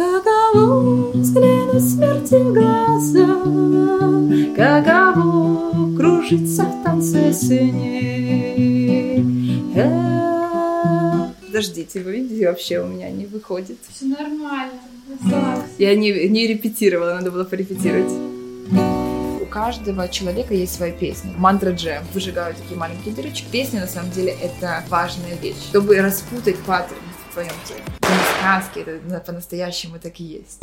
Каково взглянуть смерти в глаза, Каково кружиться в танце синей. Э, Подождите, вы видите, вообще у меня не выходит. Все нормально. Я не, не репетировала, надо было порепетировать. У каждого человека есть своя песня. Мантра джем. Выжигаю такие маленькие дырочки. Песня, на самом деле, это важная вещь. Чтобы распутать паттерн в твоем теле. Это не сказки, это по-настоящему так и есть.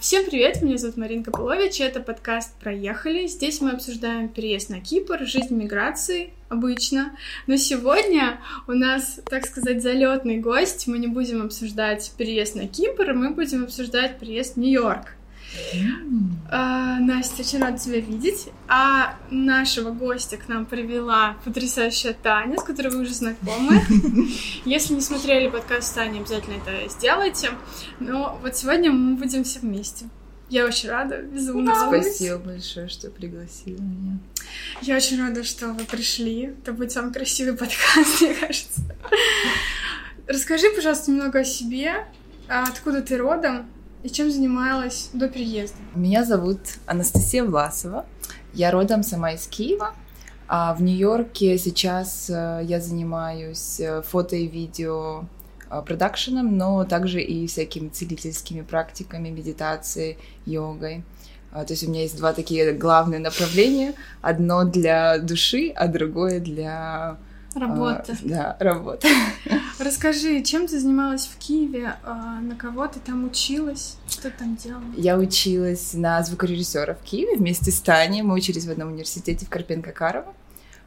Всем привет, меня зовут Маринка Полович, это подкаст «Проехали». Здесь мы обсуждаем переезд на Кипр, жизнь миграции обычно. Но сегодня у нас, так сказать, залетный гость. Мы не будем обсуждать переезд на Кипр, мы будем обсуждать переезд в Нью-Йорк. А, Настя, очень рада тебя видеть. А нашего гостя к нам привела потрясающая Таня, с которой вы уже знакомы. Если не смотрели подкаст с Таней, обязательно это сделайте. Но вот сегодня мы будем все вместе. Я очень рада, безумно. Спасибо большое, что пригласила меня. Я очень рада, что вы пришли. Это будет самый красивый подкаст, мне кажется. Расскажи, пожалуйста, немного о себе. А Откуда ты родом? И чем занималась до переезда? Меня зовут Анастасия Власова. Я родом сама из Киева. А в Нью-Йорке сейчас э, я занимаюсь э, фото и видео э, продакшеном, но также и всякими целительскими практиками, медитацией, йогой. А, То есть у меня есть два такие главные направления. Одно для души, а другое для... а, Работа. Да, работа. Расскажи, чем ты занималась в Киеве? А, На кого ты там училась? Что ты там делала? Я училась на звукорежиссера в Киеве вместе с Таней. Мы учились в одном университете в Карпенко-Карово.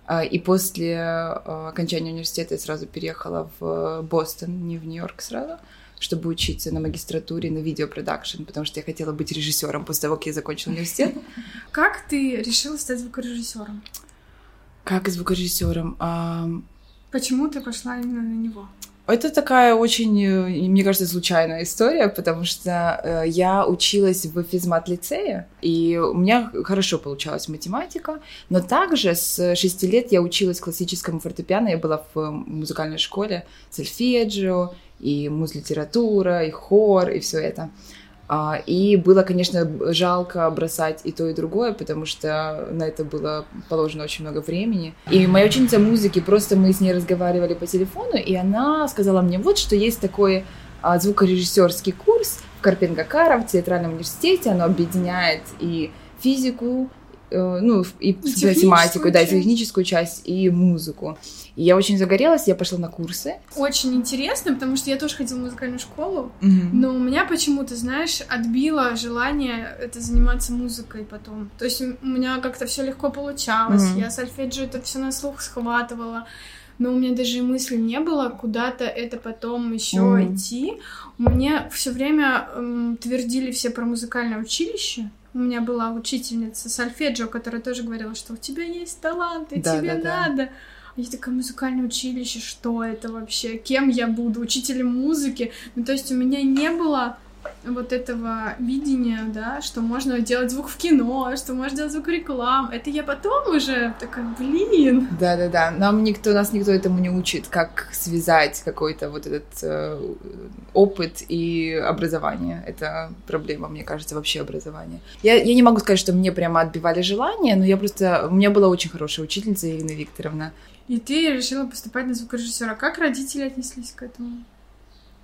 А, И после э, окончания университета я сразу переехала в Бостон, не в Нью-Йорк сразу, чтобы учиться на магистратуре на видеопродакшн, потому что я хотела быть режиссером после того, как я закончила университет. Как ты решила стать звукорежиссером? Как звукорежиссером? Ам, Почему ты пошла именно на него? Это такая очень, э, мне кажется, случайная история, потому что э, я училась в физмат-лицее, и у меня хорошо получалась математика, но также с 6 лет я училась классическому фортепиано, я была в музыкальной школе, сольфеджио, и муз-литература, и хор, и все это. А, И было, конечно, жалко бросать и то, и другое, потому что на это было положено очень много времени. И моя ученица музыки, просто мы с ней разговаривали по телефону, и она сказала мне вот, что есть такой а, звукорежиссерский курс в Карпенко-Каро, в театральном университете, оно объединяет и физику, ну, и математику, да, и часть. техническую часть, и музыку. И я очень загорелась, я пошла на курсы. Очень интересно, потому что я тоже ходила в музыкальную школу, Мгм. но у меня почему-то, знаешь, отбило желание это заниматься музыкой потом. То есть у меня как-то все легко получалось. Мгм. Я сольфеджио это все на слух схватывала. Но у меня даже и мысли не было куда-то это потом еще Мгм. идти. Мне все время м, твердили все про музыкальное училище. У меня была учительница сольфеджио, которая тоже говорила, что у тебя есть талант, и Да, тебе да, да. надо. А Я такая, музыкальное училище, что это вообще? Кем я буду? Учителем музыки? Ну, то есть у меня не было вот этого видения, да, что можно делать звук в кино, что можно делать звук реклам. Это я потом уже такая, блин. Да, да, да. Нам никто, нас никто этому не учит, как связать какой-то вот этот э, опыт и образование. Это проблема, мне кажется, вообще образования. Я, я не могу сказать, что мне прямо отбивали желание, но я просто... У меня была очень хорошая учительница Ирина Викторовна. И ты решила поступать на звукорежиссера. Как родители отнеслись к этому?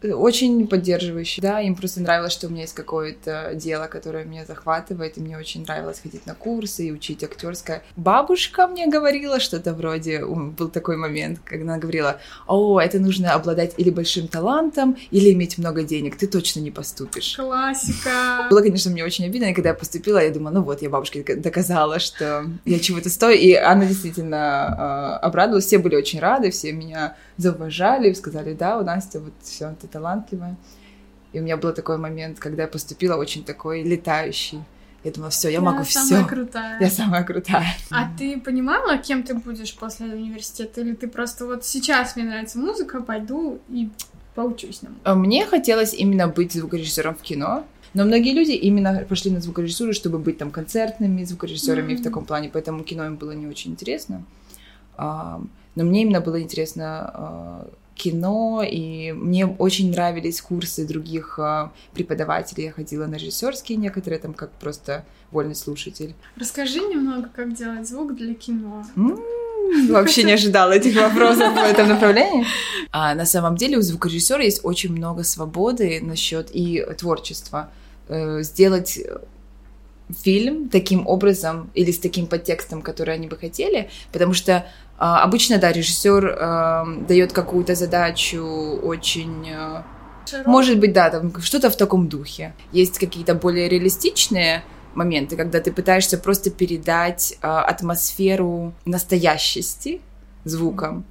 Очень поддерживающий, да, им просто нравилось, что у меня есть какое-то дело, которое меня захватывает, и мне очень нравилось ходить на курсы и учить актерское. Бабушка мне говорила что-то вроде, был такой момент, когда она говорила, о, это нужно обладать или большим талантом, или иметь много денег, ты точно не поступишь. Классика. Было, конечно, мне очень обидно, и когда я поступила, я думала, ну вот, я бабушке дока- доказала, что я чего-то стою, и она действительно э, обрадовалась, все были очень рады, все меня зауважали, сказали, да, у Насти вот все, ты талантливая. И у меня был такой момент, когда я поступила, очень такой летающий. Я думала, все, я могу самая все. крутая. Я самая крутая. А ты понимала, кем ты будешь после университета? Или ты просто вот сейчас мне нравится музыка, пойду и поучусь на музыку? А Мне хотелось именно быть звукорежиссером в кино, но многие люди именно пошли на звукорежиссуру, чтобы быть там концертными звукорежиссерами Мгм. в таком плане, поэтому кино им было не очень интересно. А, Но мне именно было интересно а, кино, и мне очень нравились курсы других а, преподавателей. Я ходила на режиссерские некоторые, там как просто вольный слушатель. Расскажи немного, как делать звук для кино. Вообще не ожидала этих вопросов в этом направлении. А на самом деле у звукорежиссера есть очень много свободы насчет и творчества. Э, сделать фильм таким образом или с таким подтекстом, который они бы хотели, потому что а, обычно, да, режиссер а, дает какую-то задачу очень... А, может быть, да, там что-то в таком духе. Есть какие-то более реалистичные моменты, когда ты пытаешься просто передать а, атмосферу настоящести звуком.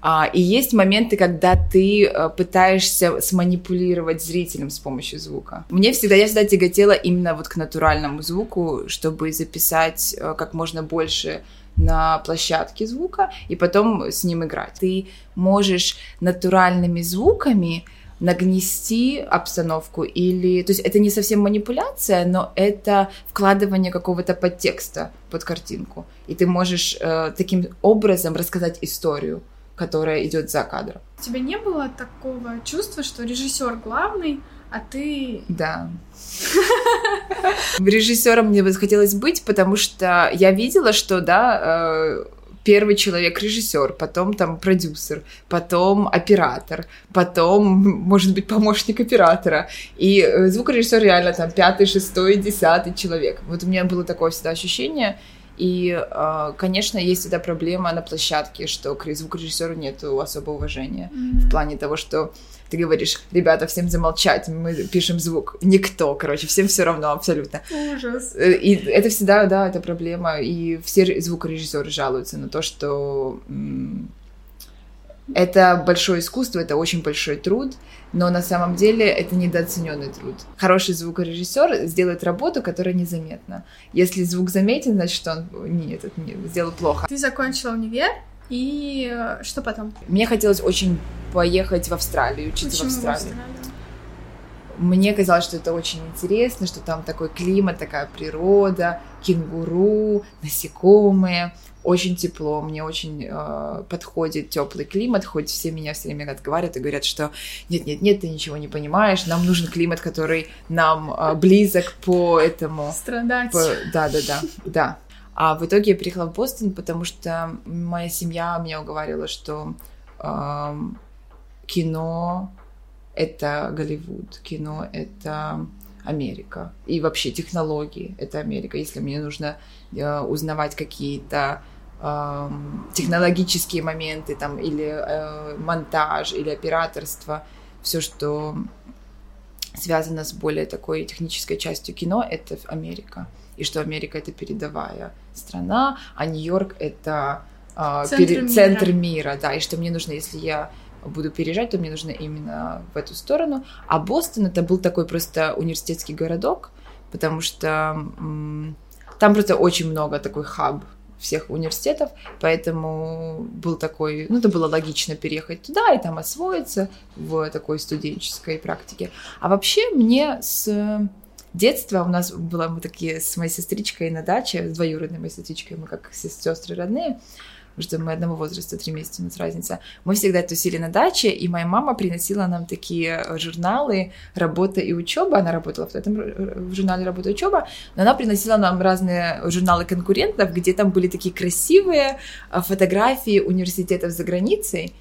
А, и есть моменты, когда ты а, пытаешься сманипулировать зрителем с помощью звука. Мне всегда, я всегда тяготела именно вот к натуральному звуку, чтобы записать а, как можно больше на площадке звука и потом с ним играть. Ты можешь натуральными звуками нагнести обстановку или... То есть это не совсем манипуляция, но это вкладывание какого-то подтекста под картинку. И ты можешь э, таким образом рассказать историю которая идет за кадром. У тебя не было такого чувства, что режиссер главный, а ты... Да. Режиссером мне бы хотелось быть, потому что я видела, что, да, э, первый человек режиссер, потом там продюсер, потом оператор, потом, может быть, помощник оператора. И э, звукорежиссер реально там пятый, шестой, десятый человек. Вот у меня было такое всегда ощущение. И, а, конечно, есть всегда проблема на площадке, что к звукорежиссеру нет особого уважения mm-hmm. в плане того, что ты говоришь, ребята, всем замолчать, мы пишем звук. Никто, короче, всем все равно абсолютно. Ужас. Э, и это всегда, да, это проблема. И все звукорежиссеры жалуются на то, что это большое искусство, это очень большой труд, но на самом деле это недооцененный труд. Хороший звукорежиссер сделает работу, которая незаметна. Если звук заметен, значит, он нет, это не, сделал плохо. Ты закончила универ, и э, что потом? Мне хотелось очень поехать в Австралию, учиться Почему в Австралии. В Австралию? Мне казалось, что это очень интересно, что там такой климат, такая природа, кенгуру, насекомые очень тепло, мне очень э, подходит теплый климат, хоть все меня все время отговаривают и говорят, что нет-нет-нет, ты ничего не понимаешь, нам нужен климат, который нам э, близок по этому... Страдать. По... Да, да, да, да. А в итоге я приехала в Бостон, потому что моя семья меня уговаривала, что э, кино — это Голливуд, кино — это Америка. И вообще технологии — это Америка. Если мне нужно э, узнавать какие-то технологические моменты там или э, монтаж или операторство все что связано с более такой технической частью кино это Америка и что Америка это передовая страна а Нью-Йорк это э, центр, пере... мира. центр мира да и что мне нужно если я буду переезжать, то мне нужно именно в эту сторону. А Бостон это был такой просто университетский городок, потому что м- там просто очень много такой хаб всех университетов, поэтому был такой, ну, это было логично переехать туда и там освоиться в такой студенческой практике. А вообще мне с детства у нас было мы такие с моей сестричкой на даче, с двоюродной моей сестричкой, мы как сестры родные, что мы одного возраста, три месяца у нас разница. Мы всегда тусили на даче, и моя мама приносила нам такие э, журналы «Работа и учеба». Она работала в этом э, в журнале «Работа и учеба», но она приносила нам разные журналы конкурентов, где там были такие красивые э, фотографии университетов за границей.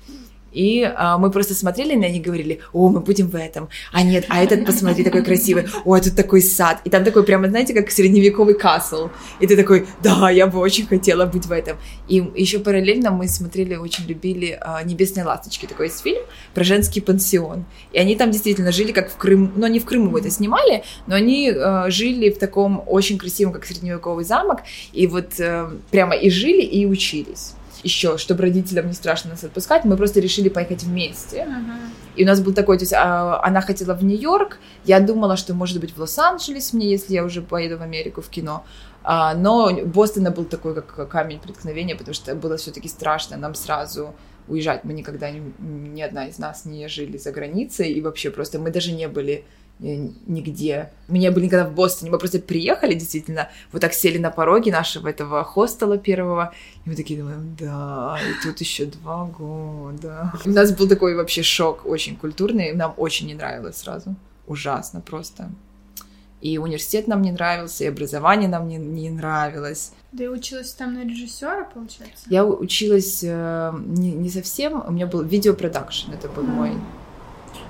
И а, мы просто смотрели на них и говорили, о, мы будем в этом. А нет, а этот, посмотри, такой красивый. О, тут такой сад. И там такой прямо, знаете, как средневековый касл. И ты такой, да, я бы очень хотела быть в этом. И еще параллельно мы смотрели, очень любили а, «Небесные ласточки». Такой есть фильм про женский пансион. И они там действительно жили как в Крыму. Ну, не в Крыму это снимали, но они а, жили в таком очень красивом, как средневековый замок. И вот а, прямо и жили, и учились еще, чтобы родителям не страшно нас отпускать, мы просто решили поехать вместе. Uh-huh. И у нас был такой, то есть а, она хотела в Нью-Йорк, я думала, что может быть в Лос-Анджелес мне, если я уже поеду в Америку в кино. А, но Бостон был такой, как камень преткновения, потому что было все-таки страшно нам сразу уезжать. Мы никогда, ни, ни одна из нас не жили за границей, и вообще просто мы даже не были нигде. Мы не были никогда в Бостоне, мы просто приехали, действительно, вот так сели на пороге нашего этого хостела первого, и мы такие думаем, да, и тут еще два года. У нас был такой вообще шок очень культурный, нам очень не нравилось сразу, ужасно просто. И университет нам не нравился, и образование нам не, не нравилось. Да и училась там на режиссера, получается? Я училась э, не, не совсем, у меня был видеопродакшн, это был mm. мой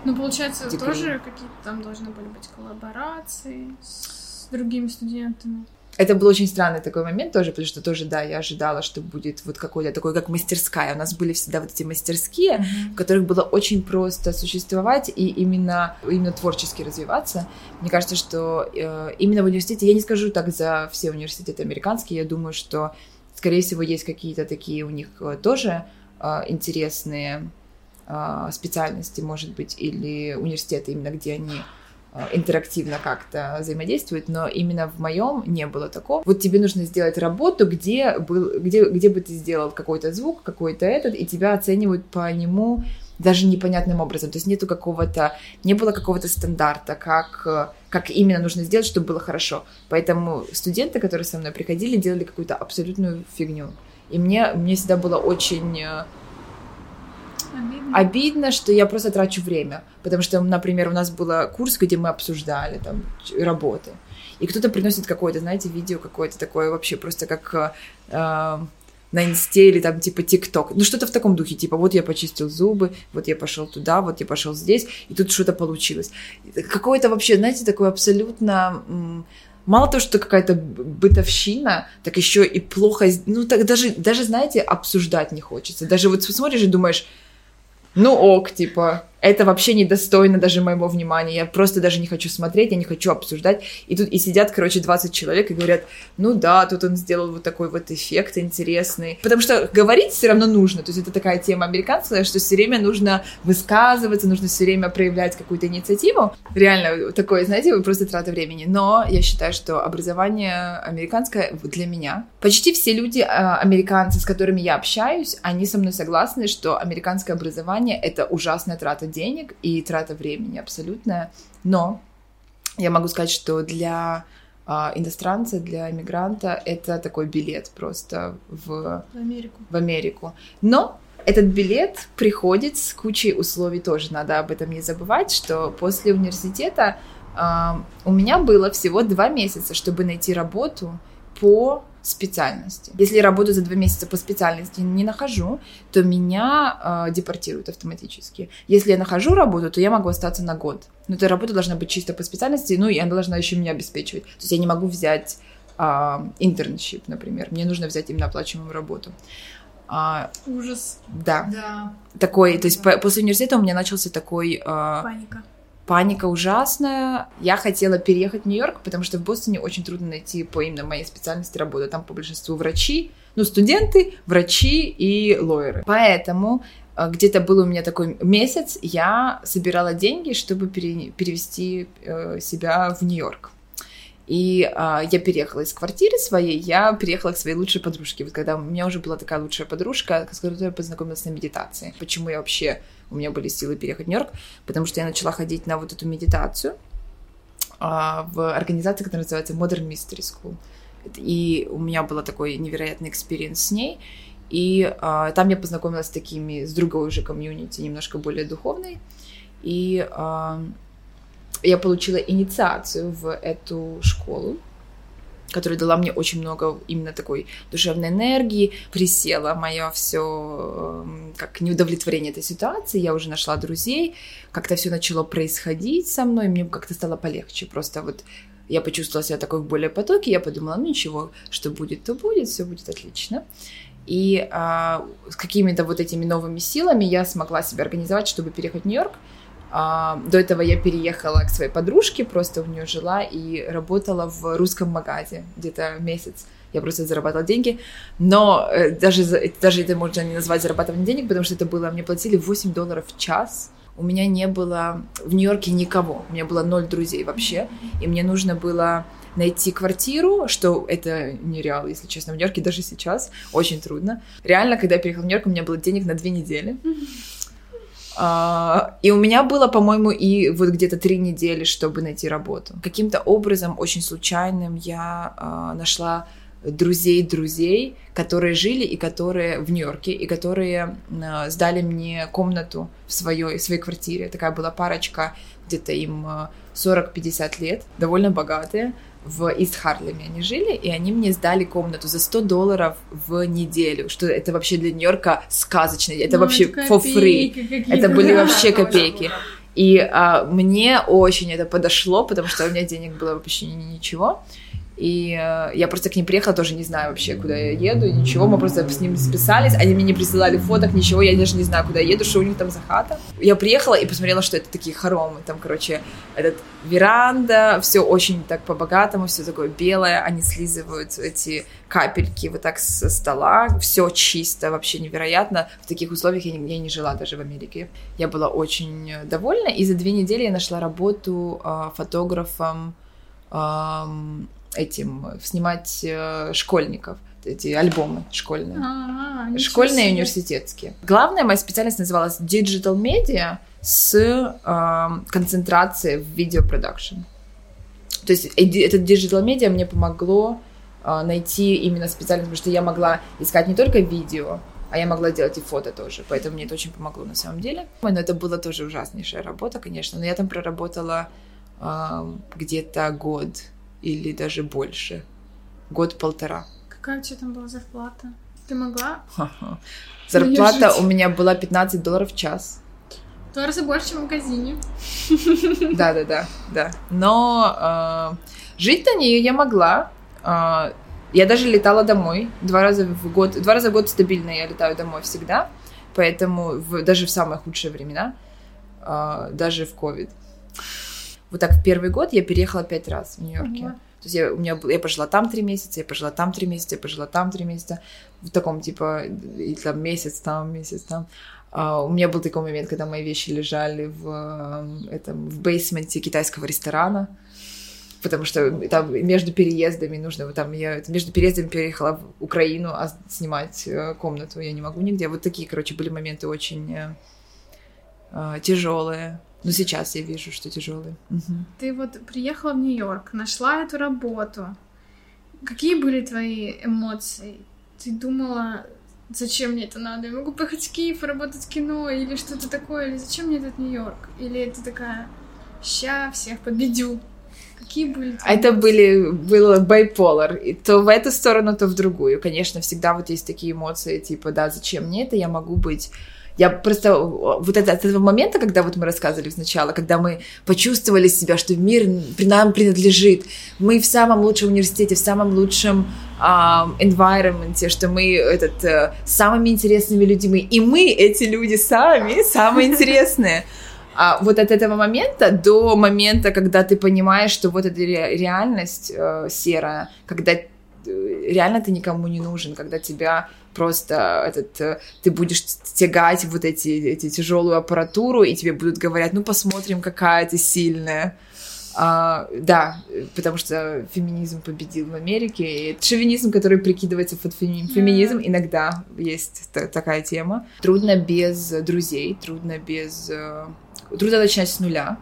ну, получается, Диплом. тоже какие-то там должны были быть коллаборации с другими студентами. Это был очень странный такой момент тоже, потому что тоже, да, я ожидала, что будет вот какой-то такой, как мастерская. У нас были всегда вот эти мастерские, mm-hmm. в которых было очень просто существовать и именно, именно творчески развиваться. Мне кажется, что э, именно в университете, я не скажу так за все университеты американские, я думаю, что, скорее всего, есть какие-то такие у них э, тоже э, интересные специальности, может быть, или университеты, именно где они а, интерактивно как-то взаимодействуют, но именно в моем не было такого. Вот тебе нужно сделать работу, где, был, где, где бы ты сделал какой-то звук, какой-то этот, и тебя оценивают по нему даже непонятным образом. То есть нету какого-то, не было какого-то стандарта, как, как именно нужно сделать, чтобы было хорошо. Поэтому студенты, которые со мной приходили, делали какую-то абсолютную фигню. И мне, мне всегда было очень Обидно. Обидно, что я просто трачу время. Потому что, например, у нас был курс, где мы обсуждали там работы. И кто-то приносит какое-то, знаете, видео какое-то такое вообще просто как э, на инсте или там типа ТикТок. Ну что-то в таком духе, типа вот я почистил зубы, вот я пошел туда, вот я пошел здесь, и тут что-то получилось. Какое-то вообще, знаете, такое абсолютно мало того, что какая-то бытовщина, так еще и плохо, ну так даже, даже, знаете, обсуждать не хочется. Даже вот смотришь и думаешь, ну ок, типа, это вообще недостойно даже моего внимания, я просто даже не хочу смотреть, я не хочу обсуждать. И тут и сидят, короче, 20 человек и говорят, ну да, тут он сделал вот такой вот эффект интересный. Потому что говорить все равно нужно, то есть это такая тема американская, что все время нужно высказываться, нужно все время проявлять какую-то инициативу. Реально такое, знаете, просто трата времени. Но я считаю, что образование американское для меня. Почти все люди, а, американцы, с которыми я общаюсь, они со мной согласны, что американское образование — это ужасная трата денег и трата времени абсолютная. Но я могу сказать, что для а, иностранца, для иммигранта это такой билет просто в, в Америку. В Америку. Но этот билет приходит с кучей условий тоже. Надо об этом не забывать, что после университета э, у меня было всего два месяца, чтобы найти работу по специальности. Если я работаю за два месяца по специальности не нахожу, то меня э, депортируют автоматически. Если я нахожу работу, то я могу остаться на год. Но эта работа должна быть чисто по специальности, ну и она должна еще меня обеспечивать. То есть я не могу взять интерншип, э, например. Мне нужно взять именно оплачиваемую работу. А, Ужас. Да. да. Такой, то есть по, после университета у меня начался такой... Э, Паника паника ужасная. Я хотела переехать в Нью-Йорк, потому что в Бостоне очень трудно найти по именно моей специальности работу. Там по большинству врачи, ну, студенты, врачи и лоеры. Поэтому э, где-то был у меня такой месяц, я собирала деньги, чтобы пере, перевести э, себя в Нью-Йорк. И а, я переехала из квартиры своей, я переехала к своей лучшей подружке. Вот когда у меня уже была такая лучшая подружка, с которой я познакомилась на медитации. Почему я вообще, у меня были силы переехать в Нью-Йорк? Потому что я начала ходить на вот эту медитацию а, в организации, которая называется Modern Mystery School. И у меня был такой невероятный experience с ней. И а, там я познакомилась с такими, с другой уже комьюнити, немножко более духовной. И а, я получила инициацию в эту школу, которая дала мне очень много именно такой душевной энергии, присела мое все эм, как неудовлетворение этой ситуации, я уже нашла друзей, как-то все начало происходить со мной, мне как-то стало полегче, просто вот я почувствовала себя такой в более потоке, я подумала, ну ничего, что будет, то будет, все будет отлично. И а, с какими-то вот этими новыми силами я смогла себя организовать, чтобы переехать в Нью-Йорк. А, до этого я переехала к своей подружке, просто у нее жила и работала в русском магазе где-то месяц. Я просто зарабатывала деньги, но э, даже, даже это можно не назвать зарабатыванием денег, потому что это было, мне платили 8 долларов в час. У меня не было в Нью-Йорке никого, у меня было ноль друзей вообще, и мне нужно было найти квартиру, что это нереал, если честно, в Нью-Йорке даже сейчас очень трудно. Реально, когда я переехала в Нью-Йорк, у меня было денег на две недели. А, и у меня было, по-моему, и вот где-то три недели, чтобы найти работу. Каким-то образом, очень случайным, я а, нашла друзей друзей, которые жили и которые в Нью-Йорке, и которые э, сдали мне комнату в своей, в своей квартире. Такая была парочка, где-то им 40-50 лет, довольно богатые. В Ист Харлеме они жили, и они мне сдали комнату за 100 долларов в неделю, что это вообще для Нью-Йорка сказочно, это ну, вообще это for free. Это были вообще копейки. И а, мне очень это подошло, потому что у меня денег было вообще ничего. И э, я просто к ним приехала, тоже не знаю вообще, куда я еду, ничего. Мы просто с ними списались, они мне не присылали фоток, ничего, я даже не знаю, куда я еду, что у них там за хата. Я приехала и посмотрела, что это такие хоромы. Там, короче, этот веранда, все очень так по-богатому, все такое белое, они слизывают эти капельки вот так со стола, все чисто, вообще невероятно. В таких условиях я я не жила даже в Америке. Я была очень довольна, и за две недели я нашла работу э, фотографом э, этим снимать э, школьников эти альбомы школьные. А-а-а, школьные и университетские. Главная моя специальность называлась Digital Media с э, концентрацией в видеопродакшн. То есть этот Digital Media мне помогло э, найти именно специальность, потому что я могла искать не только видео, а я могла делать и фото тоже, поэтому мне это очень помогло на самом деле. Но это была тоже ужаснейшая работа, конечно, но я там проработала э, где-то год или даже больше. Год-полтора. Какая у тебя там была зарплата? Ты могла? Зарплата у меня была 15 долларов в час. В два раза больше, чем в магазине. Да, да, да, да. Но э, жить на нее я могла. Э, я даже летала домой два раза в год. Два раза в год стабильно я летаю домой всегда. Поэтому в, даже в самые худшие времена, э, даже в ковид. Вот так в первый год я переехала пять раз в Нью-Йорке. Ага. То есть я, у меня, я пожила там три месяца, я пожила там три месяца, я пожила там три месяца. В таком типа, и там месяц там, месяц там. Uh, у меня был такой момент, когда мои вещи лежали в, uh, этом, в бейсменте китайского ресторана, потому что там между переездами нужно, вот там я между переездами переехала в Украину, а снимать uh, комнату я не могу нигде. Вот такие, короче, были моменты очень э, тяжелые. Но сейчас я вижу, что тяжелый. Угу. Ты вот приехала в Нью-Йорк, нашла эту работу. Какие были твои эмоции? Ты думала, зачем мне это надо? Я могу поехать в Киев работать в кино или что-то такое? Или зачем мне этот Нью-Йорк? Или это такая, ща всех победю? Какие были? А это были, было bipolar. И то в эту сторону, то в другую. Конечно, всегда вот есть такие эмоции, типа, да, зачем мне это? Я могу быть я просто вот это, от этого момента, когда вот мы рассказывали сначала, когда мы почувствовали себя, что мир при нам принадлежит, мы в самом лучшем университете, в самом лучшем uh, environment, что мы этот, uh, самыми интересными людьми, и мы, эти люди сами, самые интересные. А вот от этого момента до момента, когда ты понимаешь, что вот эта реальность э, серая, когда э, реально ты никому не нужен, когда тебя просто этот, э, ты будешь тягать вот эти, эти тяжелую аппаратуру, и тебе будут говорить, ну посмотрим, какая ты сильная. А, да, потому что феминизм победил в Америке, и шовинизм, который прикидывается под феминизм, иногда есть такая тема. Трудно без друзей, трудно без... Э, трудно начинать с нуля.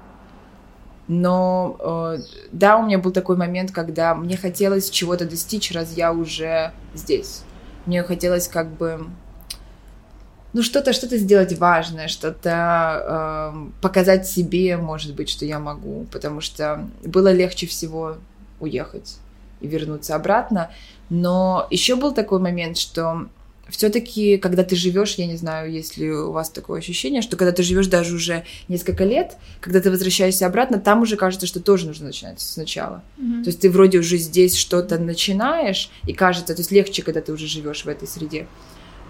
Но э, да, у меня был такой момент, когда мне хотелось чего-то достичь, раз я уже здесь. Мне хотелось как бы ну что-то что-то сделать важное, что-то э, показать себе, может быть, что я могу, потому что было легче всего уехать и вернуться обратно. Но еще был такой момент, что все-таки, когда ты живешь, я не знаю, есть ли у вас такое ощущение, что когда ты живешь даже уже несколько лет, когда ты возвращаешься обратно, там уже кажется, что тоже нужно начинать сначала. Mm-hmm. То есть ты вроде уже здесь что-то начинаешь, и кажется, то есть легче, когда ты уже живешь в этой среде.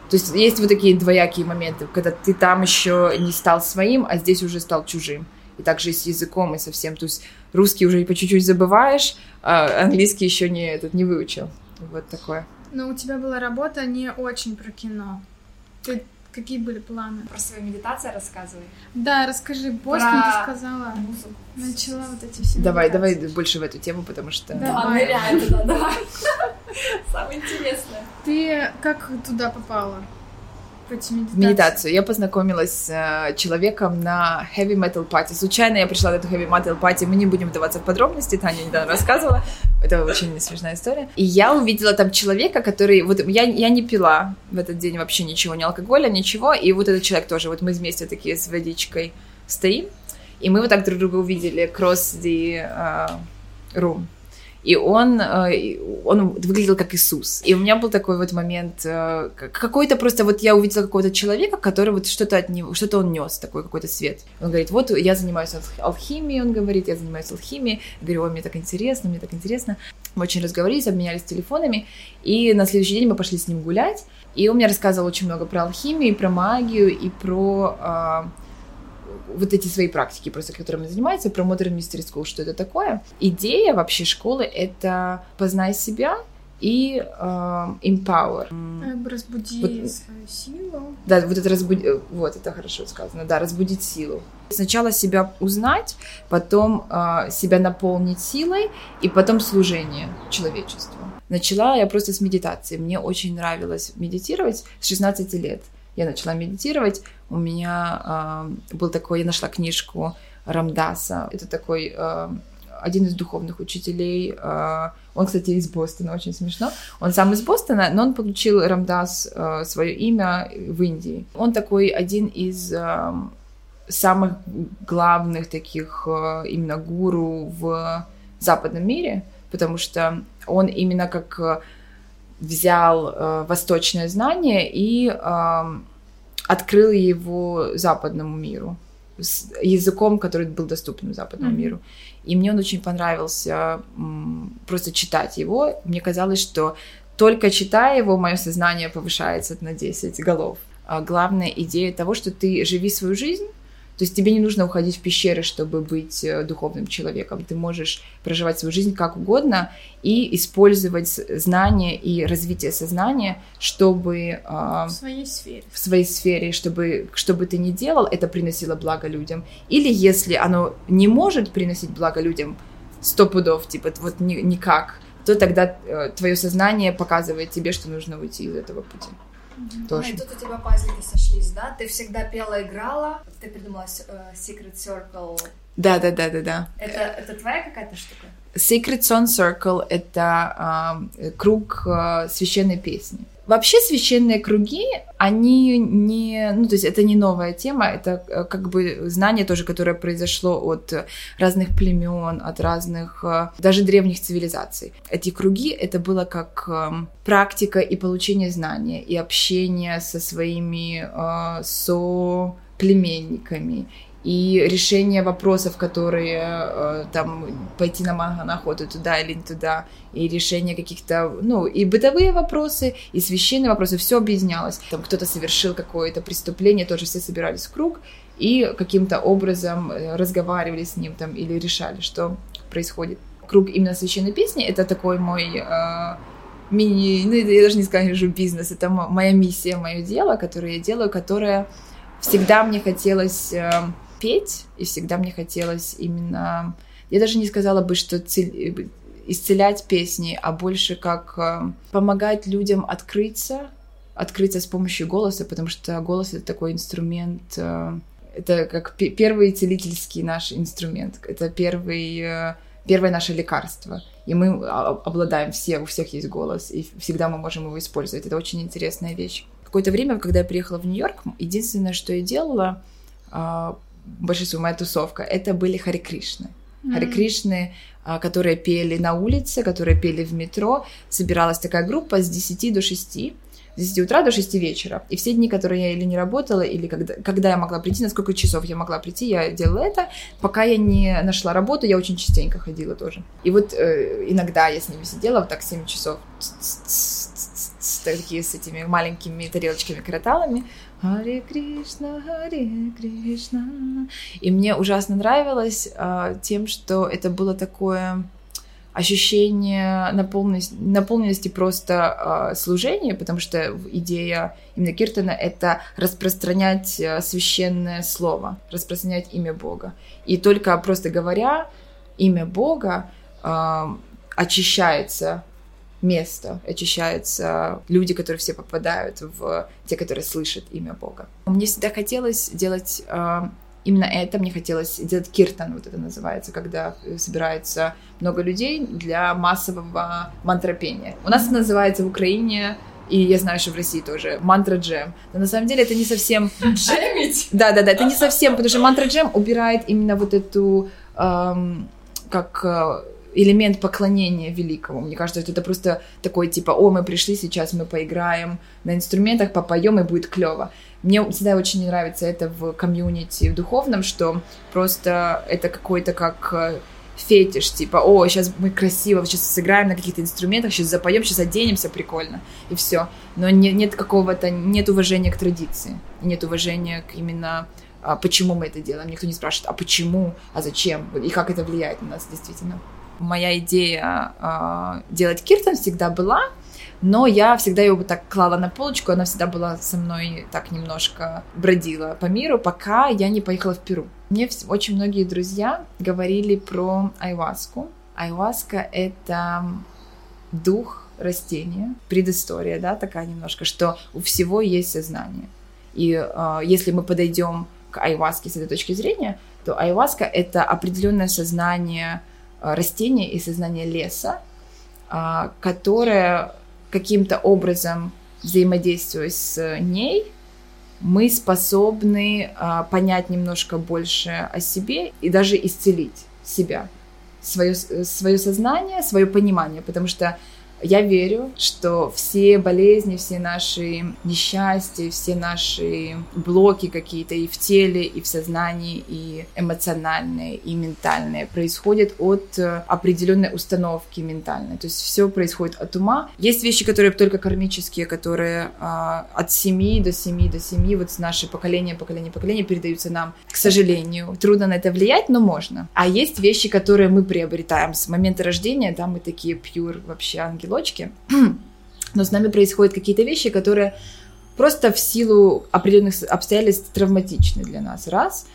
То есть есть вот такие двоякие моменты, когда ты там еще не стал своим, а здесь уже стал чужим. И также и с языком, и совсем. То есть русский уже по чуть-чуть забываешь, а английский еще не, этот, не выучил. Вот такое. Но у тебя была работа не очень про кино. Ты какие были планы? Про свои медитации рассказывай. Да, расскажи. Бостон про... ты сказала. Музыку. Начала вот эти все Давай, медитации. давай больше в эту тему, потому что... Давай. А, туда, давай. Самое интересное. Ты как туда попала? Медитацию. медитацию. Я познакомилась с э, человеком на heavy metal party. Случайно я пришла на эту heavy metal party. Мы не будем вдаваться в подробности. Таня недавно рассказывала. Это очень смешная история. И я увидела там человека, который... Вот я, я не пила в этот день вообще ничего, ни алкоголя, ничего. И вот этот человек тоже. Вот мы вместе такие с водичкой стоим. И мы вот так друг друга увидели cross the uh, room. И он, э, он выглядел как Иисус. И у меня был такой вот момент, э, какой-то просто вот я увидела какого-то человека, который вот что-то от него, что-то он нес, такой какой-то свет. Он говорит, вот я занимаюсь алхимией, он говорит, я занимаюсь алхимией. Я говорю, о, мне так интересно, мне так интересно. Мы очень разговорились, обменялись телефонами, и на следующий день мы пошли с ним гулять, и он мне рассказывал очень много про алхимию, и про магию, и про а, вот эти свои практики, просто которыми занимается, про Modern Mystery School, что это такое. Идея вообще школы — это познай себя и э, empower. Разбуди вот, свою силу. Да, вот это разбуди... Вот, это хорошо сказано. Да, разбудить силу. Сначала себя узнать, потом э, себя наполнить силой, и потом служение человечеству. Начала я просто с медитации. Мне очень нравилось медитировать с 16 лет я начала медитировать, у меня э, был такой, я нашла книжку Рамдаса, это такой э, один из духовных учителей, э, он, кстати, из Бостона, очень смешно, он сам из Бостона, но он получил Рамдас э, свое имя в Индии. Он такой один из э, самых главных таких э, именно гуру в западном мире, потому что он именно как взял э, восточное знание и э, открыл его западному миру с языком, который был доступен западному mm-hmm. миру. И мне он очень понравился просто читать его. Мне казалось, что только читая его, мое сознание повышается на 10 голов. А главная идея того, что ты живи свою жизнь, то есть тебе не нужно уходить в пещеры, чтобы быть э, духовным человеком. Ты можешь проживать свою жизнь как угодно и использовать знания и развитие сознания, чтобы... В своей сфере. В своей сфере, чтобы, чтобы ты не делал, это приносило благо людям. Или если оно не может приносить благо людям, сто пудов, типа, вот ни, никак, то тогда э, твое сознание показывает тебе, что нужно уйти из этого пути. Mm-hmm. Тоже. И тут у тебя пазлики сошлись, да? Ты всегда пела, играла, ты придумала uh, Secret Circle. Да, да, да, да, да. Это, это твоя какая-то штука? Secret Song Circle — это э, круг э, священной песни. Вообще священные круги, они не, ну то есть это не новая тема, это э, как бы знание тоже, которое произошло от разных племен, от разных, э, даже древних цивилизаций. Эти круги это было как эм, практика и получение знания и общение со своими э, со племенниками и решение вопросов, которые э, там пойти на манго на охоту туда или не туда, и решение каких-то, ну, и бытовые вопросы, и священные вопросы, все объединялось. Там кто-то совершил какое-то преступление, тоже все собирались в круг, и каким-то образом э, разговаривали с ним там или решали, что происходит. Круг именно священной песни — это такой мой э, мини, ну, я даже не скажу бизнес, это моя миссия, мое дело, которое я делаю, которое всегда мне хотелось... петь, и всегда мне хотелось именно... Я даже не сказала бы, что цель... исцелять песни, а больше как э, помогать людям открыться, открыться с помощью голоса, потому что голос — это такой инструмент, э, это как первый целительский наш инструмент, это первый, э, первое наше лекарство. И мы обладаем все, у всех есть голос, и всегда мы можем его использовать. Это очень интересная вещь. Какое-то время, когда я приехала в Нью-Йорк, единственное, что я делала, большинство моя тусовка, это были Хари Кришны. Mm-hmm. Хари Кришны, а, которые пели на улице, которые пели в метро. Собиралась такая группа с 10 до 6 с 10 утра до 6 вечера. И все дни, которые я или не работала, или когда, когда я могла прийти, на сколько часов я могла прийти, я делала это. Пока я не нашла работу, я очень частенько ходила тоже. И вот э, иногда я с ними сидела вот так 7 часов, такие с этими маленькими тарелочками-караталами, Харе Кришна, Харе Кришна. И мне ужасно нравилось а, тем, что это было такое ощущение наполненности, наполненности просто а, служения, потому что идея именно Киртана — это распространять а, священное слово, распространять имя Бога. И только просто говоря имя Бога а, очищается место, очищаются люди, которые все попадают в те, которые слышат имя Бога. Мне всегда хотелось делать э, именно это, мне хотелось делать киртан, вот это называется, когда собирается много людей для массового мантропения. У нас это называется в Украине и я знаю, что в России тоже мантра джем. Но на самом деле это не совсем... Джемить? Да, да, да, это не совсем, потому что мантра джем убирает именно вот эту эм, как э, элемент поклонения великому. Мне кажется, это просто такой типа, о, мы пришли, сейчас мы поиграем на инструментах, попоем и будет клево. Мне всегда очень не нравится это в комьюнити в духовном, что просто это какой-то как э, фетиш, типа, о, сейчас мы красиво, сейчас сыграем на каких-то инструментах, сейчас запоем, сейчас оденемся прикольно, и все. Но не, нет какого-то, нет уважения к традиции, нет уважения к именно а, почему мы это делаем. Никто не спрашивает, а почему, а зачем, и как это влияет на нас действительно. Моя идея а, делать киртан всегда была, но я всегда ее вот так клала на полочку, она всегда была со мной так немножко бродила по миру, пока я не поехала в Перу. Мне очень многие друзья говорили про айваску. Айваска — это дух растения, предыстория, да, такая немножко, что у всего есть сознание. И э, если мы подойдем к айваске с этой точки зрения, то айваска — это определенное сознание э, растения и сознание леса, э, которое каким-то образом взаимодействуя с ней, мы способны а, понять немножко больше о себе и даже исцелить себя, свое, свое сознание, свое понимание, потому что я верю, что все болезни, все наши несчастья, все наши блоки какие-то и в теле, и в сознании, и эмоциональные, и ментальные происходят от э, определенной установки ментальной. То есть все происходит от ума. Есть вещи, которые только кармические, которые а, от семьи до семьи до семьи, вот с нашей поколения, поколения, поколения передаются нам. К сожалению, трудно на это влиять, но можно. А есть вещи, которые мы приобретаем с момента рождения, да, мы такие пьюр вообще ангелы ангелочки, но с нами происходят какие-то вещи, которые просто в силу определенных обстоятельств травматичны для нас. Раз.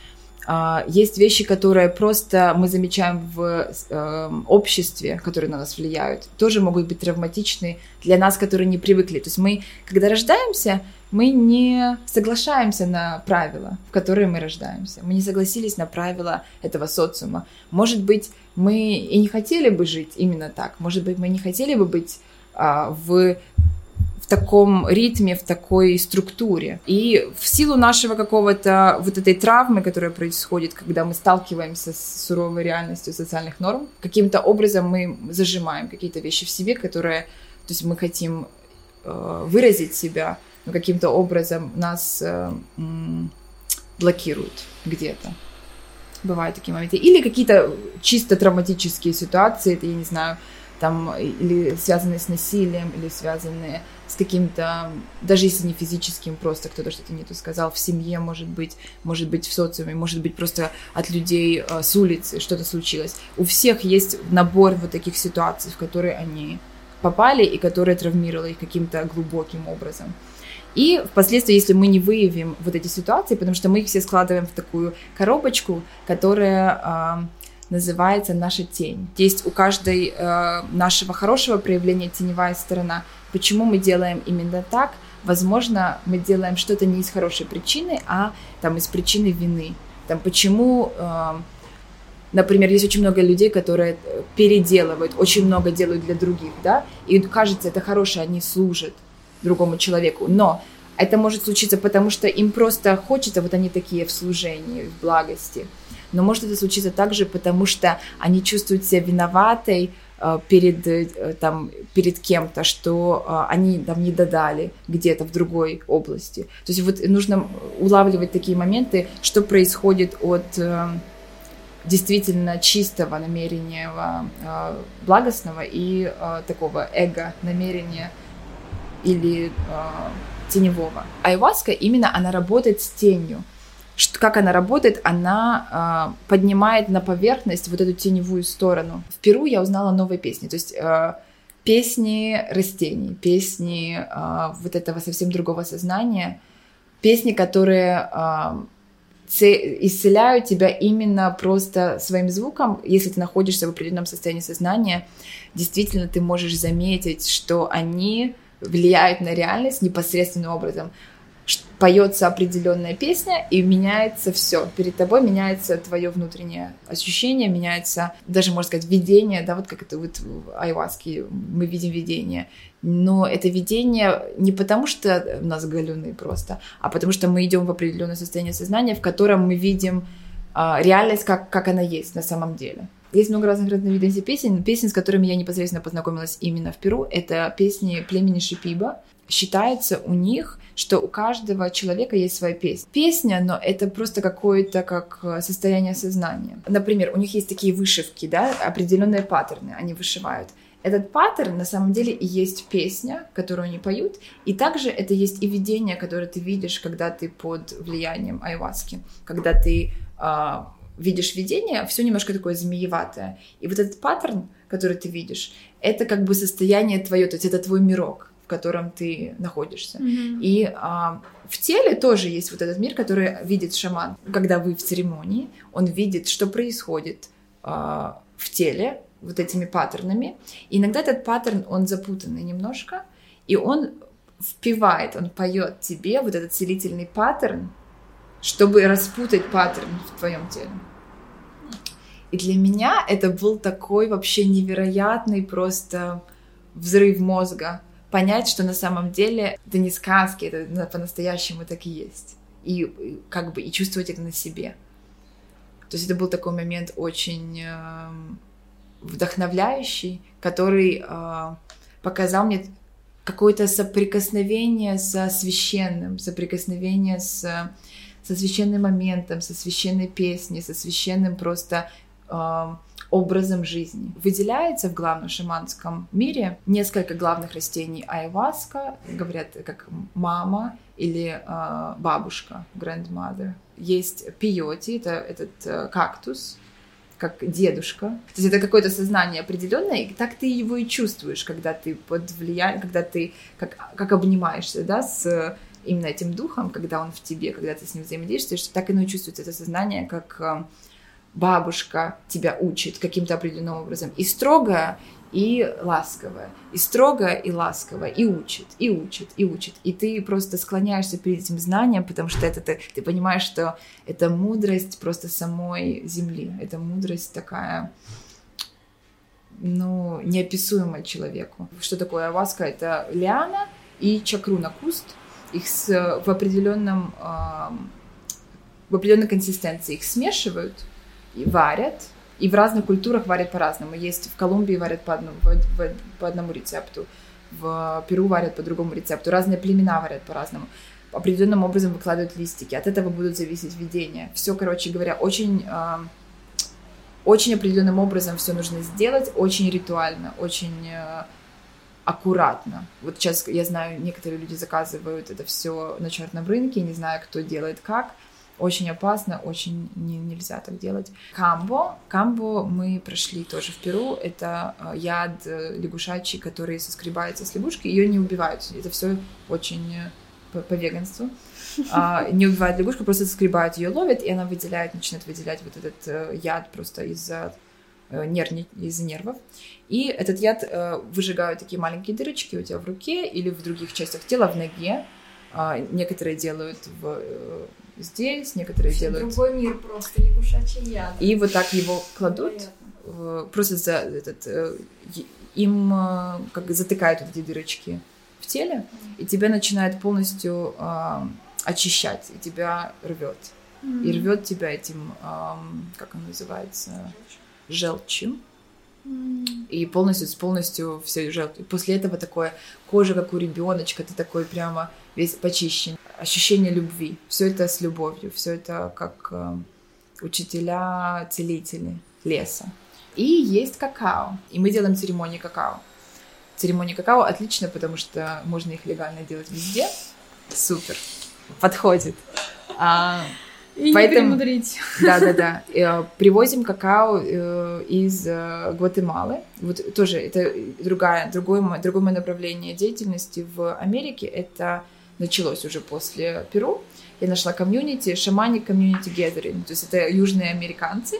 А, есть вещи, которые просто мы замечаем в э, обществе, которые на нас влияют, тоже могут быть травматичны для нас, которые не привыкли. То есть мы, когда рождаемся, мы не соглашаемся на правила, в которые мы рождаемся. Мы не согласились на правила этого социума. Может быть, мы и не хотели бы жить именно так. Может быть, мы не хотели бы быть а, в в таком ритме, в такой структуре. И в силу нашего какого-то вот этой травмы, которая происходит, когда мы сталкиваемся с суровой реальностью социальных норм, каким-то образом мы зажимаем какие-то вещи в себе, которые, то есть мы хотим э, выразить себя, но каким-то образом нас э, блокируют где-то. Бывают такие моменты. Или какие-то чисто травматические ситуации, это, я не знаю, там, или связанные с насилием, или связанные с каким-то, даже если не физическим, просто кто-то что-то не то сказал, в семье, может быть, может быть, в социуме, может быть, просто от людей э, с улицы что-то случилось. У всех есть набор вот таких ситуаций, в которые они попали и которые травмировало их каким-то глубоким образом. И впоследствии, если мы не выявим вот эти ситуации, потому что мы их все складываем в такую коробочку, которая э, называется наша тень. Есть у каждой э, нашего хорошего проявления теневая сторона. Почему мы делаем именно так? Возможно, мы делаем что-то не из хорошей причины, а там из причины вины. Там почему, э, например, есть очень много людей, которые переделывают, очень много делают для других, да, и кажется, это хорошее, они служат другому человеку, но это может случиться потому, что им просто хочется, вот они такие в служении, в благости. Но может это случиться также потому, что они чувствуют себя виноватой э, перед, э, там, перед кем-то, что э, они там не додали где-то в другой области. То есть вот нужно улавливать такие моменты, что происходит от действительно чистого намерения благостного и такого эго намерения или теневого. Айваска именно она работает с тенью что, как она работает, она э, поднимает на поверхность вот эту теневую сторону. В Перу я узнала новые песни, то есть э, песни растений, песни э, вот этого совсем другого сознания, песни, которые э, исцеляют тебя именно просто своим звуком. Если ты находишься в определенном состоянии сознания, действительно ты можешь заметить, что они влияют на реальность непосредственным образом поется определенная песня, и меняется все. Перед тобой меняется твое внутреннее ощущение, меняется даже, можно сказать, видение, да, вот как это вот в айваске мы видим видение. Но это видение не потому, что у нас галюны просто, а потому что мы идем в определенное состояние сознания, в котором мы видим а, реальность, как, как она есть на самом деле. Есть много разных разновидностей песен. Песен, с которыми я непосредственно познакомилась именно в Перу, это песни племени Шипиба. Считается у них, что у каждого человека есть своя песня. Песня, но это просто какое-то как э, состояние сознания. Например, у них есть такие вышивки, да, определенные паттерны они вышивают. Этот паттерн на самом деле и есть песня, которую они поют, и также это есть и видение, которое ты видишь, когда ты под влиянием айваски, когда ты э, видишь видение, все немножко такое змееватое. И вот этот паттерн, который ты видишь, это как бы состояние твое, то есть это твой мирок в котором ты находишься. Mm-hmm. И а, в теле тоже есть вот этот мир, который видит шаман. Когда вы в церемонии, он видит, что происходит а, в теле вот этими паттернами. И иногда этот паттерн, он запутанный немножко, и он впивает, он поет тебе вот этот целительный паттерн, чтобы распутать паттерн в твоем теле. И для меня это был такой вообще невероятный просто взрыв мозга, понять, что на самом деле это не сказки, это по-настоящему так и есть. И как бы и чувствовать это на себе. То есть это был такой момент очень э, вдохновляющий, который э, показал мне какое-то соприкосновение со священным, соприкосновение с, со священным моментом, со священной песней, со священным просто э, образом жизни. Выделяется в главном шаманском мире несколько главных растений. Айваска, говорят, как мама или э, бабушка, grandmother. Есть пиоти, это этот э, кактус, как дедушка. То есть это какое-то сознание определенное, и так ты его и чувствуешь, когда ты под влиянием, когда ты как, как обнимаешься, да, с именно этим духом, когда он в тебе, когда ты с ним взаимодействуешь, так и чувствуется это сознание, как э, бабушка тебя учит каким-то определенным образом. И строгая, и ласковая. И строгая, и ласковая. И учит, и учит, и учит. И ты просто склоняешься перед этим знанием, потому что это ты, ты понимаешь, что это мудрость просто самой земли. Это мудрость такая ну, неописуемая человеку. Что такое аваска? Это лиана и чакруна, куст. Их с, в определенном э, в определенной консистенции их смешивают, и варят, и в разных культурах варят по-разному. Есть в Колумбии варят по одному, по, одному рецепту, в Перу варят по другому рецепту, разные племена варят по-разному. Определенным образом выкладывают листики, от этого будут зависеть видения. Все, короче говоря, очень, э, очень определенным образом все нужно сделать, очень ритуально, очень э, аккуратно. Вот сейчас я знаю, некоторые люди заказывают это все на черном рынке, не знаю, кто делает как очень опасно, очень не, нельзя так делать. Камбо. Камбо мы прошли тоже в Перу. Это э, яд э, лягушачий, который соскребается с лягушки. Ее не убивают. Это все очень э, по, по веганству. А, не убивают лягушку, просто соскребают ее, ловят, и она выделяет, начинает выделять вот этот яд просто из-за нервни, из нервов. И этот яд э, выжигают такие маленькие дырочки у тебя в руке или в других частях тела, в ноге. А, некоторые делают в здесь, некоторые Вообще делают... Другой мир просто, лягушачий яд. И вот так его кладут, Понятно. просто за этот... Э, им э, как затыкают вот эти дырочки в теле, и тебя начинает полностью э, очищать, и тебя рвет. Mm-hmm. И рвет тебя этим, э, как он называется, желчью. И полностью, полностью все желтое. После этого такое кожа, как у ребеночка, ты такой прямо весь почищен. Ощущение любви. Все это с любовью. Все это как э, учителя, целители леса. И есть какао. И мы делаем церемонии какао. Церемонии какао отлично, потому что можно их легально делать везде. Супер. Подходит. А, и Поэтому, не перемудрить. Да, да, да. Э, привозим какао э, из э, Гватемалы. Вот тоже это другая, другое, другое направление деятельности в Америке. Это началось уже после Перу. я нашла комьюнити, шамани комьюнити gathering, то есть это южные американцы,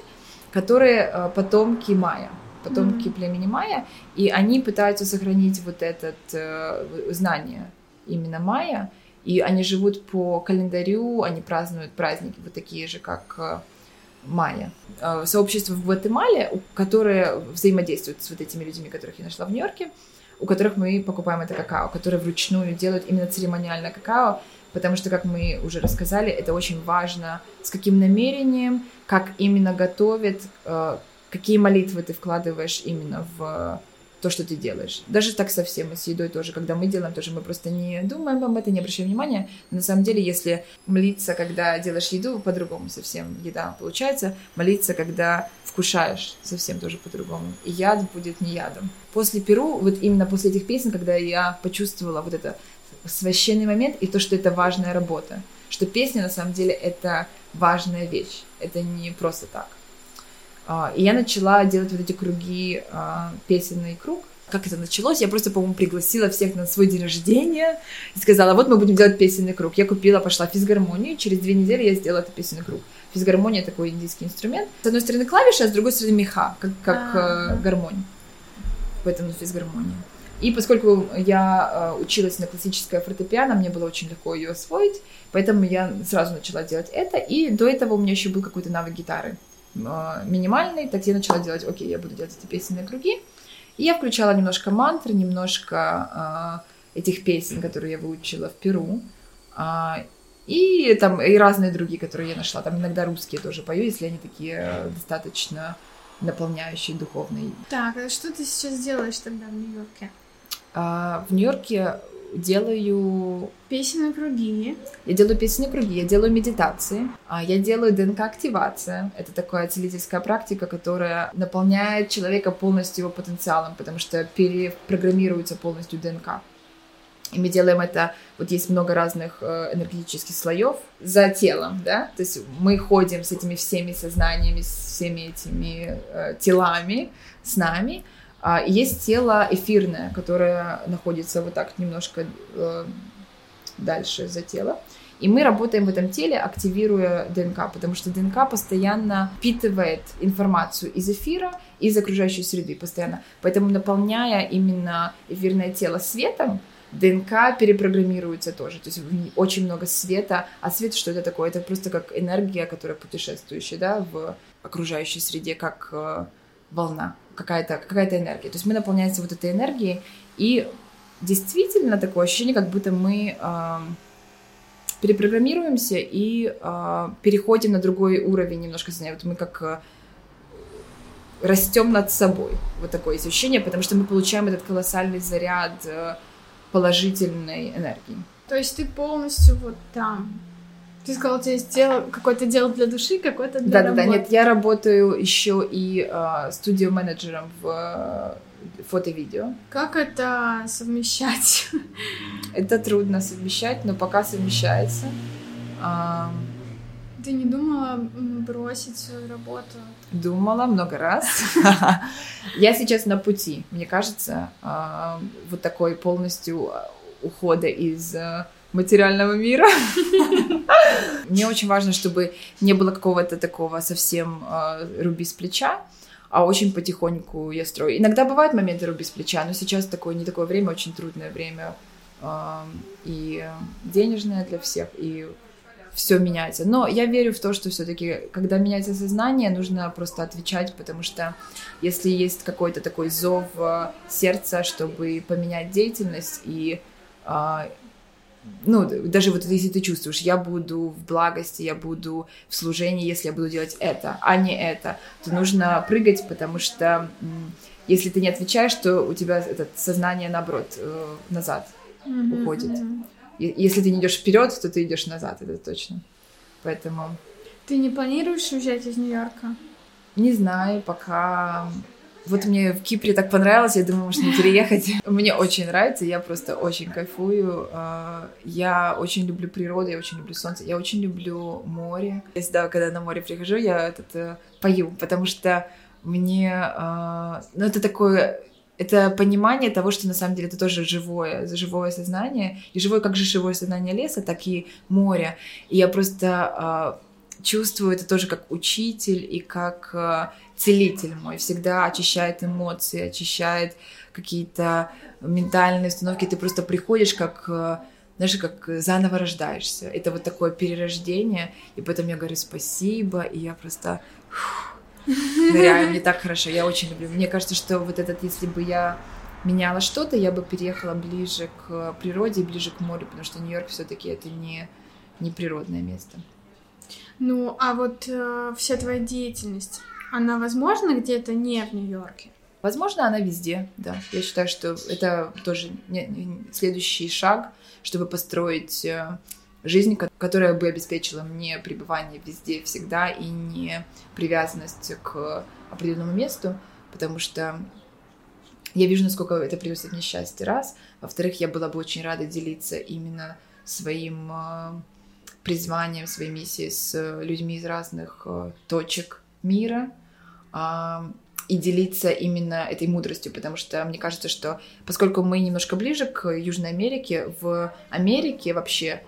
которые потомки майя, потомки mm-hmm. племени майя, и они пытаются сохранить вот это э, знание именно майя, и они живут по календарю, они празднуют праздники вот такие же, как э, майя. Э, сообщество в Гватемале, которое взаимодействует с вот этими людьми, которых я нашла в Нью-Йорке, у которых мы покупаем это какао, которые вручную делают именно церемониальное какао, потому что, как мы уже рассказали, это очень важно, с каким намерением, как именно готовят, э, какие молитвы ты вкладываешь именно в то, что ты делаешь. Даже так совсем и с едой тоже, когда мы делаем, тоже мы просто не думаем об этом, не обращаем внимания. На самом деле, если молиться, когда делаешь еду, по-другому совсем еда получается. Молиться, когда вкушаешь, совсем тоже по-другому. И яд будет не ядом. После Перу, вот именно после этих песен, когда я почувствовала вот это священный момент и то, что это важная работа. Что песня, на самом деле, это важная вещь. Это не просто так. А, и я начала делать вот эти круги, а, песенный круг. Как это началось? Я просто, по-моему, пригласила всех на свой день рождения и сказала, вот мы будем делать песенный круг. Я купила, пошла в физгармонию, через две недели я сделала этот песенный круг. Физгармония такой индийский инструмент. С одной стороны клавиши, а с другой стороны меха, как, как а э, гармонь. Поэтому физгармония. И поскольку я э, училась на классическое фортепиано, мне было очень легко ее освоить, поэтому я сразу начала делать это. И до этого у меня еще был какой-то навык гитары. А, минимальный, так я начала делать, окей, я буду делать эти песенные круги. И я включала немножко мантры, немножко э, этих песен, которые я выучила в Перу. Э, и там и разные другие, которые я нашла. Там иногда русские тоже пою, если они такие достаточно наполняющие духовные. Так, а что ты сейчас делаешь тогда в Нью-Йорке? А, в Нью-Йорке делаю... Песенные круги. Я делаю песенные круги, я делаю медитации, а я делаю ДНК-активация. Это такая целительская практика, которая наполняет человека полностью его потенциалом, потому что перепрограммируется полностью ДНК. И мы делаем это, вот есть много разных э, энергетических слоев за телом, да, то есть мы ходим с этими всеми сознаниями, с всеми этими э, телами с нами, а, есть тело эфирное, которое находится вот так немножко э, дальше за тело. И мы работаем в этом теле, активируя ДНК, потому что ДНК постоянно впитывает информацию из эфира, из окружающей среды постоянно. Поэтому наполняя именно эфирное тело светом, ДНК перепрограммируется тоже. То есть очень много света. А свет что это такое? Это просто как энергия, которая путешествующая да, в окружающей среде, как э, волна какая-то какая энергия. То есть мы наполняемся вот этой энергией, и действительно такое ощущение, как будто мы э, перепрограммируемся и э, переходим на другой уровень немножко сознания. Вот мы как э, растем над собой. Вот такое ощущение, потому что мы получаем этот колоссальный заряд э, положительной энергии. То есть ты полностью вот там, ты сказала, у тебя есть дело, какое-то дело для души, какое-то для Да, да, да. Нет, я работаю еще и э, студио-менеджером в э, фото-видео. Как это совмещать? Это трудно совмещать, но пока совмещается. А... Ты не думала бросить свою работу? Думала много раз. Я сейчас на пути, мне кажется, а, вот такой полностью ухода из э, материального мира. Мне очень важно, чтобы не было какого-то такого совсем э, руби с плеча, а очень потихоньку я строю. Иногда бывают моменты руби с плеча, но сейчас такое не такое время, очень трудное время и денежное для всех, и все меняется. Но я верю в то, что все-таки, когда меняется сознание, нужно просто отвечать, потому что если есть какой-то такой зов э, сердца, чтобы поменять деятельность и а, ну, даже вот если ты чувствуешь, я буду в благости, я буду в служении, если я буду делать это, а не это, то нужно прыгать, потому что если ты не отвечаешь, то у тебя это сознание, наоборот, э, назад mm-hmm. уходит. Если ты не идешь вперед, то ты идешь назад, это точно. Поэтому... Ты не планируешь уезжать из Нью-Йорка? Не знаю, пока вот мне в Кипре так понравилось, я думаю, можно переехать. Мне очень нравится, я просто очень кайфую. А, я очень люблю природу, я очень люблю солнце, я очень люблю море. Я всегда, когда на море прихожу, я этот, э, пою, потому что мне... А, ну, это такое это понимание того, что на самом деле это тоже живое, живое сознание, и живое как же живое сознание леса, так и моря. И я просто э, чувствую это тоже как учитель и как э, целитель мой, всегда очищает эмоции, очищает какие-то ментальные установки, ты просто приходишь как э, знаешь, как заново рождаешься. Это вот такое перерождение, и потом я говорю спасибо, и я просто ныряю, мне так хорошо, я очень люблю. Мне кажется, что вот этот, если бы я меняла что-то, я бы переехала ближе к природе ближе к морю, потому что Нью-Йорк все-таки это не, не природное место. Ну, а вот э, вся твоя деятельность, она возможна где-то не в Нью-Йорке? Возможно, она везде, да. Я считаю, что это тоже следующий шаг, чтобы построить э, жизнь, которая бы обеспечила мне пребывание везде всегда и не привязанность к определенному месту, потому что я вижу, насколько это приносит мне счастье, раз. Во-вторых, я была бы очень рада делиться именно своим э, призванием, своей миссией с людьми из разных э, точек мира э, и делиться именно этой мудростью, потому что мне кажется, что поскольку мы немножко ближе к Южной Америке, в Америке вообще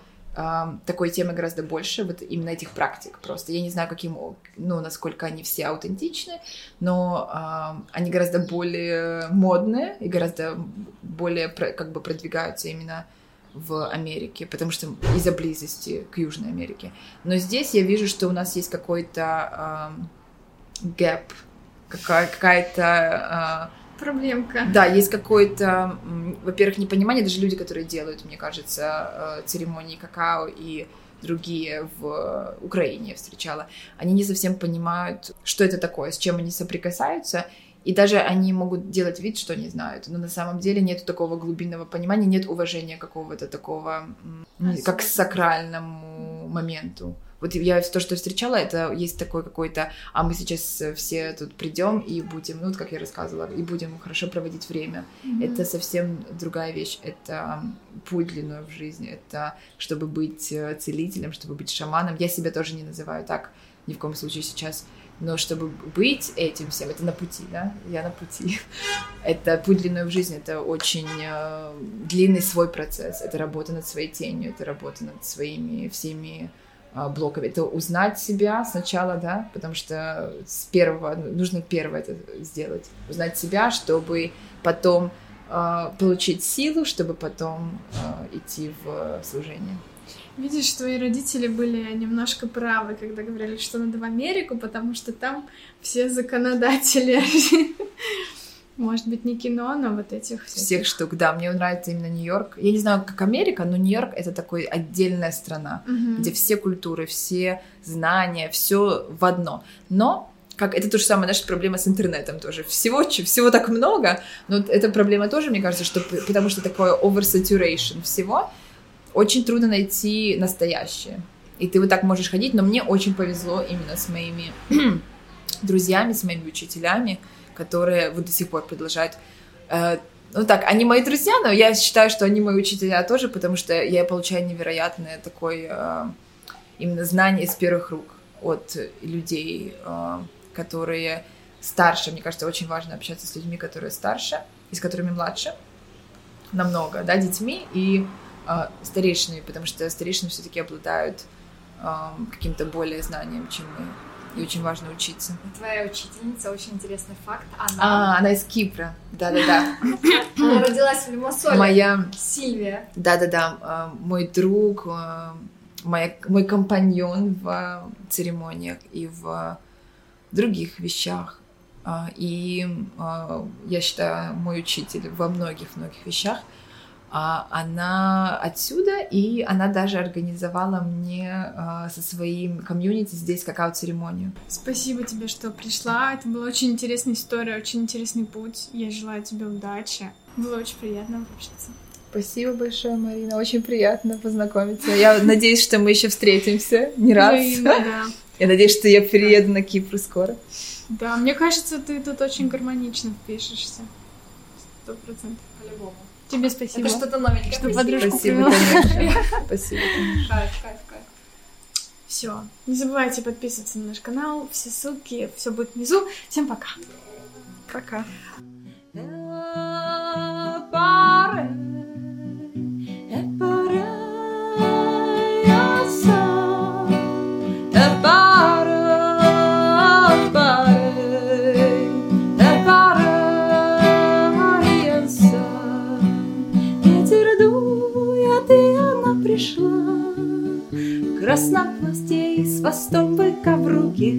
такой темы гораздо больше, вот именно этих практик просто. Я не знаю, каким, ну, насколько они все аутентичны, но э, они гораздо более модные и гораздо более как бы продвигаются именно в Америке, потому что из-за близости к Южной Америке. Но здесь я вижу, что у нас есть какой-то э, gap, какая- какая-то э, проблемка. Да, есть какое-то, во-первых, непонимание, даже люди, которые делают, мне кажется, э, церемонии какао и другие в Украине встречала, они не совсем понимают, что это такое, с чем они соприкасаются, и даже они могут делать вид, что не знают, но на самом деле нет такого глубинного понимания, нет уважения какого-то такого, как к сакральному моменту. Вот я то, что встречала, это есть такой какой-то, а мы сейчас все тут придем и будем, ну, вот как я рассказывала, и будем хорошо проводить время. Mm-hmm. Это совсем другая вещь. Это путь длиной в жизни. Это чтобы быть э, целителем, чтобы быть шаманом. Я себя тоже не называю так ни в коем случае сейчас. Но чтобы быть этим всем, это на пути, да? Я на пути. Это путь длиной в жизни, это очень э, длинный свой процесс. Это работа над своей тенью, это работа над своими всеми а, блоками. Это узнать себя сначала, да, потому что с первого, ну, нужно первое это сделать. Узнать себя, чтобы потом э, получить силу, чтобы потом э, идти в служение. Видишь, твои родители были немножко правы, когда говорили, что надо в Америку, потому что там все законодатели Может быть, не кино, но вот этих всяких... Всех штук, да. Мне нравится именно Нью-Йорк. Я не знаю, как Америка, но Нью-Йорк — это такой отдельная страна, угу. где все культуры, все знания, все в одно. Но как это то же самое, наша проблема с интернетом тоже. Всего, всего так много, но эта проблема тоже, мне кажется, что потому что такое oversaturation всего, очень трудно найти настоящее. И ты вот так можешь ходить, но мне очень повезло именно с моими друзьями, с моими учителями, которые вот до сих пор продолжают э, ну так, они мои друзья, но я считаю, что они мои учителя тоже, потому что я получаю невероятное такое э, именно знание из первых рук от людей, э, которые старше. Мне кажется, очень важно общаться с людьми, которые старше и с которыми младше намного, да, детьми и э, старейшинами, потому что старейшины все-таки обладают каким-то более знанием, чем мы и очень важно учиться. Твоя учительница, очень интересный факт, она... А, она из Кипра, да-да-да. Она родилась в Лимассоле. Моя... Сильвия. Да-да-да, а, мой друг, а, моя, мой компаньон в церемониях и в других вещах. И я считаю, мой учитель во многих-многих вещах — а, она отсюда, и она даже организовала мне а, со своим комьюнити здесь какао-церемонию. Спасибо тебе, что пришла. Это была очень интересная история, очень интересный путь. Я желаю тебе удачи. Было очень приятно общаться. Спасибо большое, Марина. Очень приятно познакомиться. Я надеюсь, что мы еще встретимся не раз. Взаимно, да. Я надеюсь, что я приеду на Кипр скоро. Да, мне кажется, ты тут очень гармонично впишешься. Сто процентов. По-любому. Тебе спасибо. Это что-то новенькое. Что спасибо. подружку Спасибо. Спасибо, Все. Не забывайте подписываться на наш канал. Все ссылки, все будет внизу. Всем пока. Пока. Пора. Платье и с хвостом быка в руке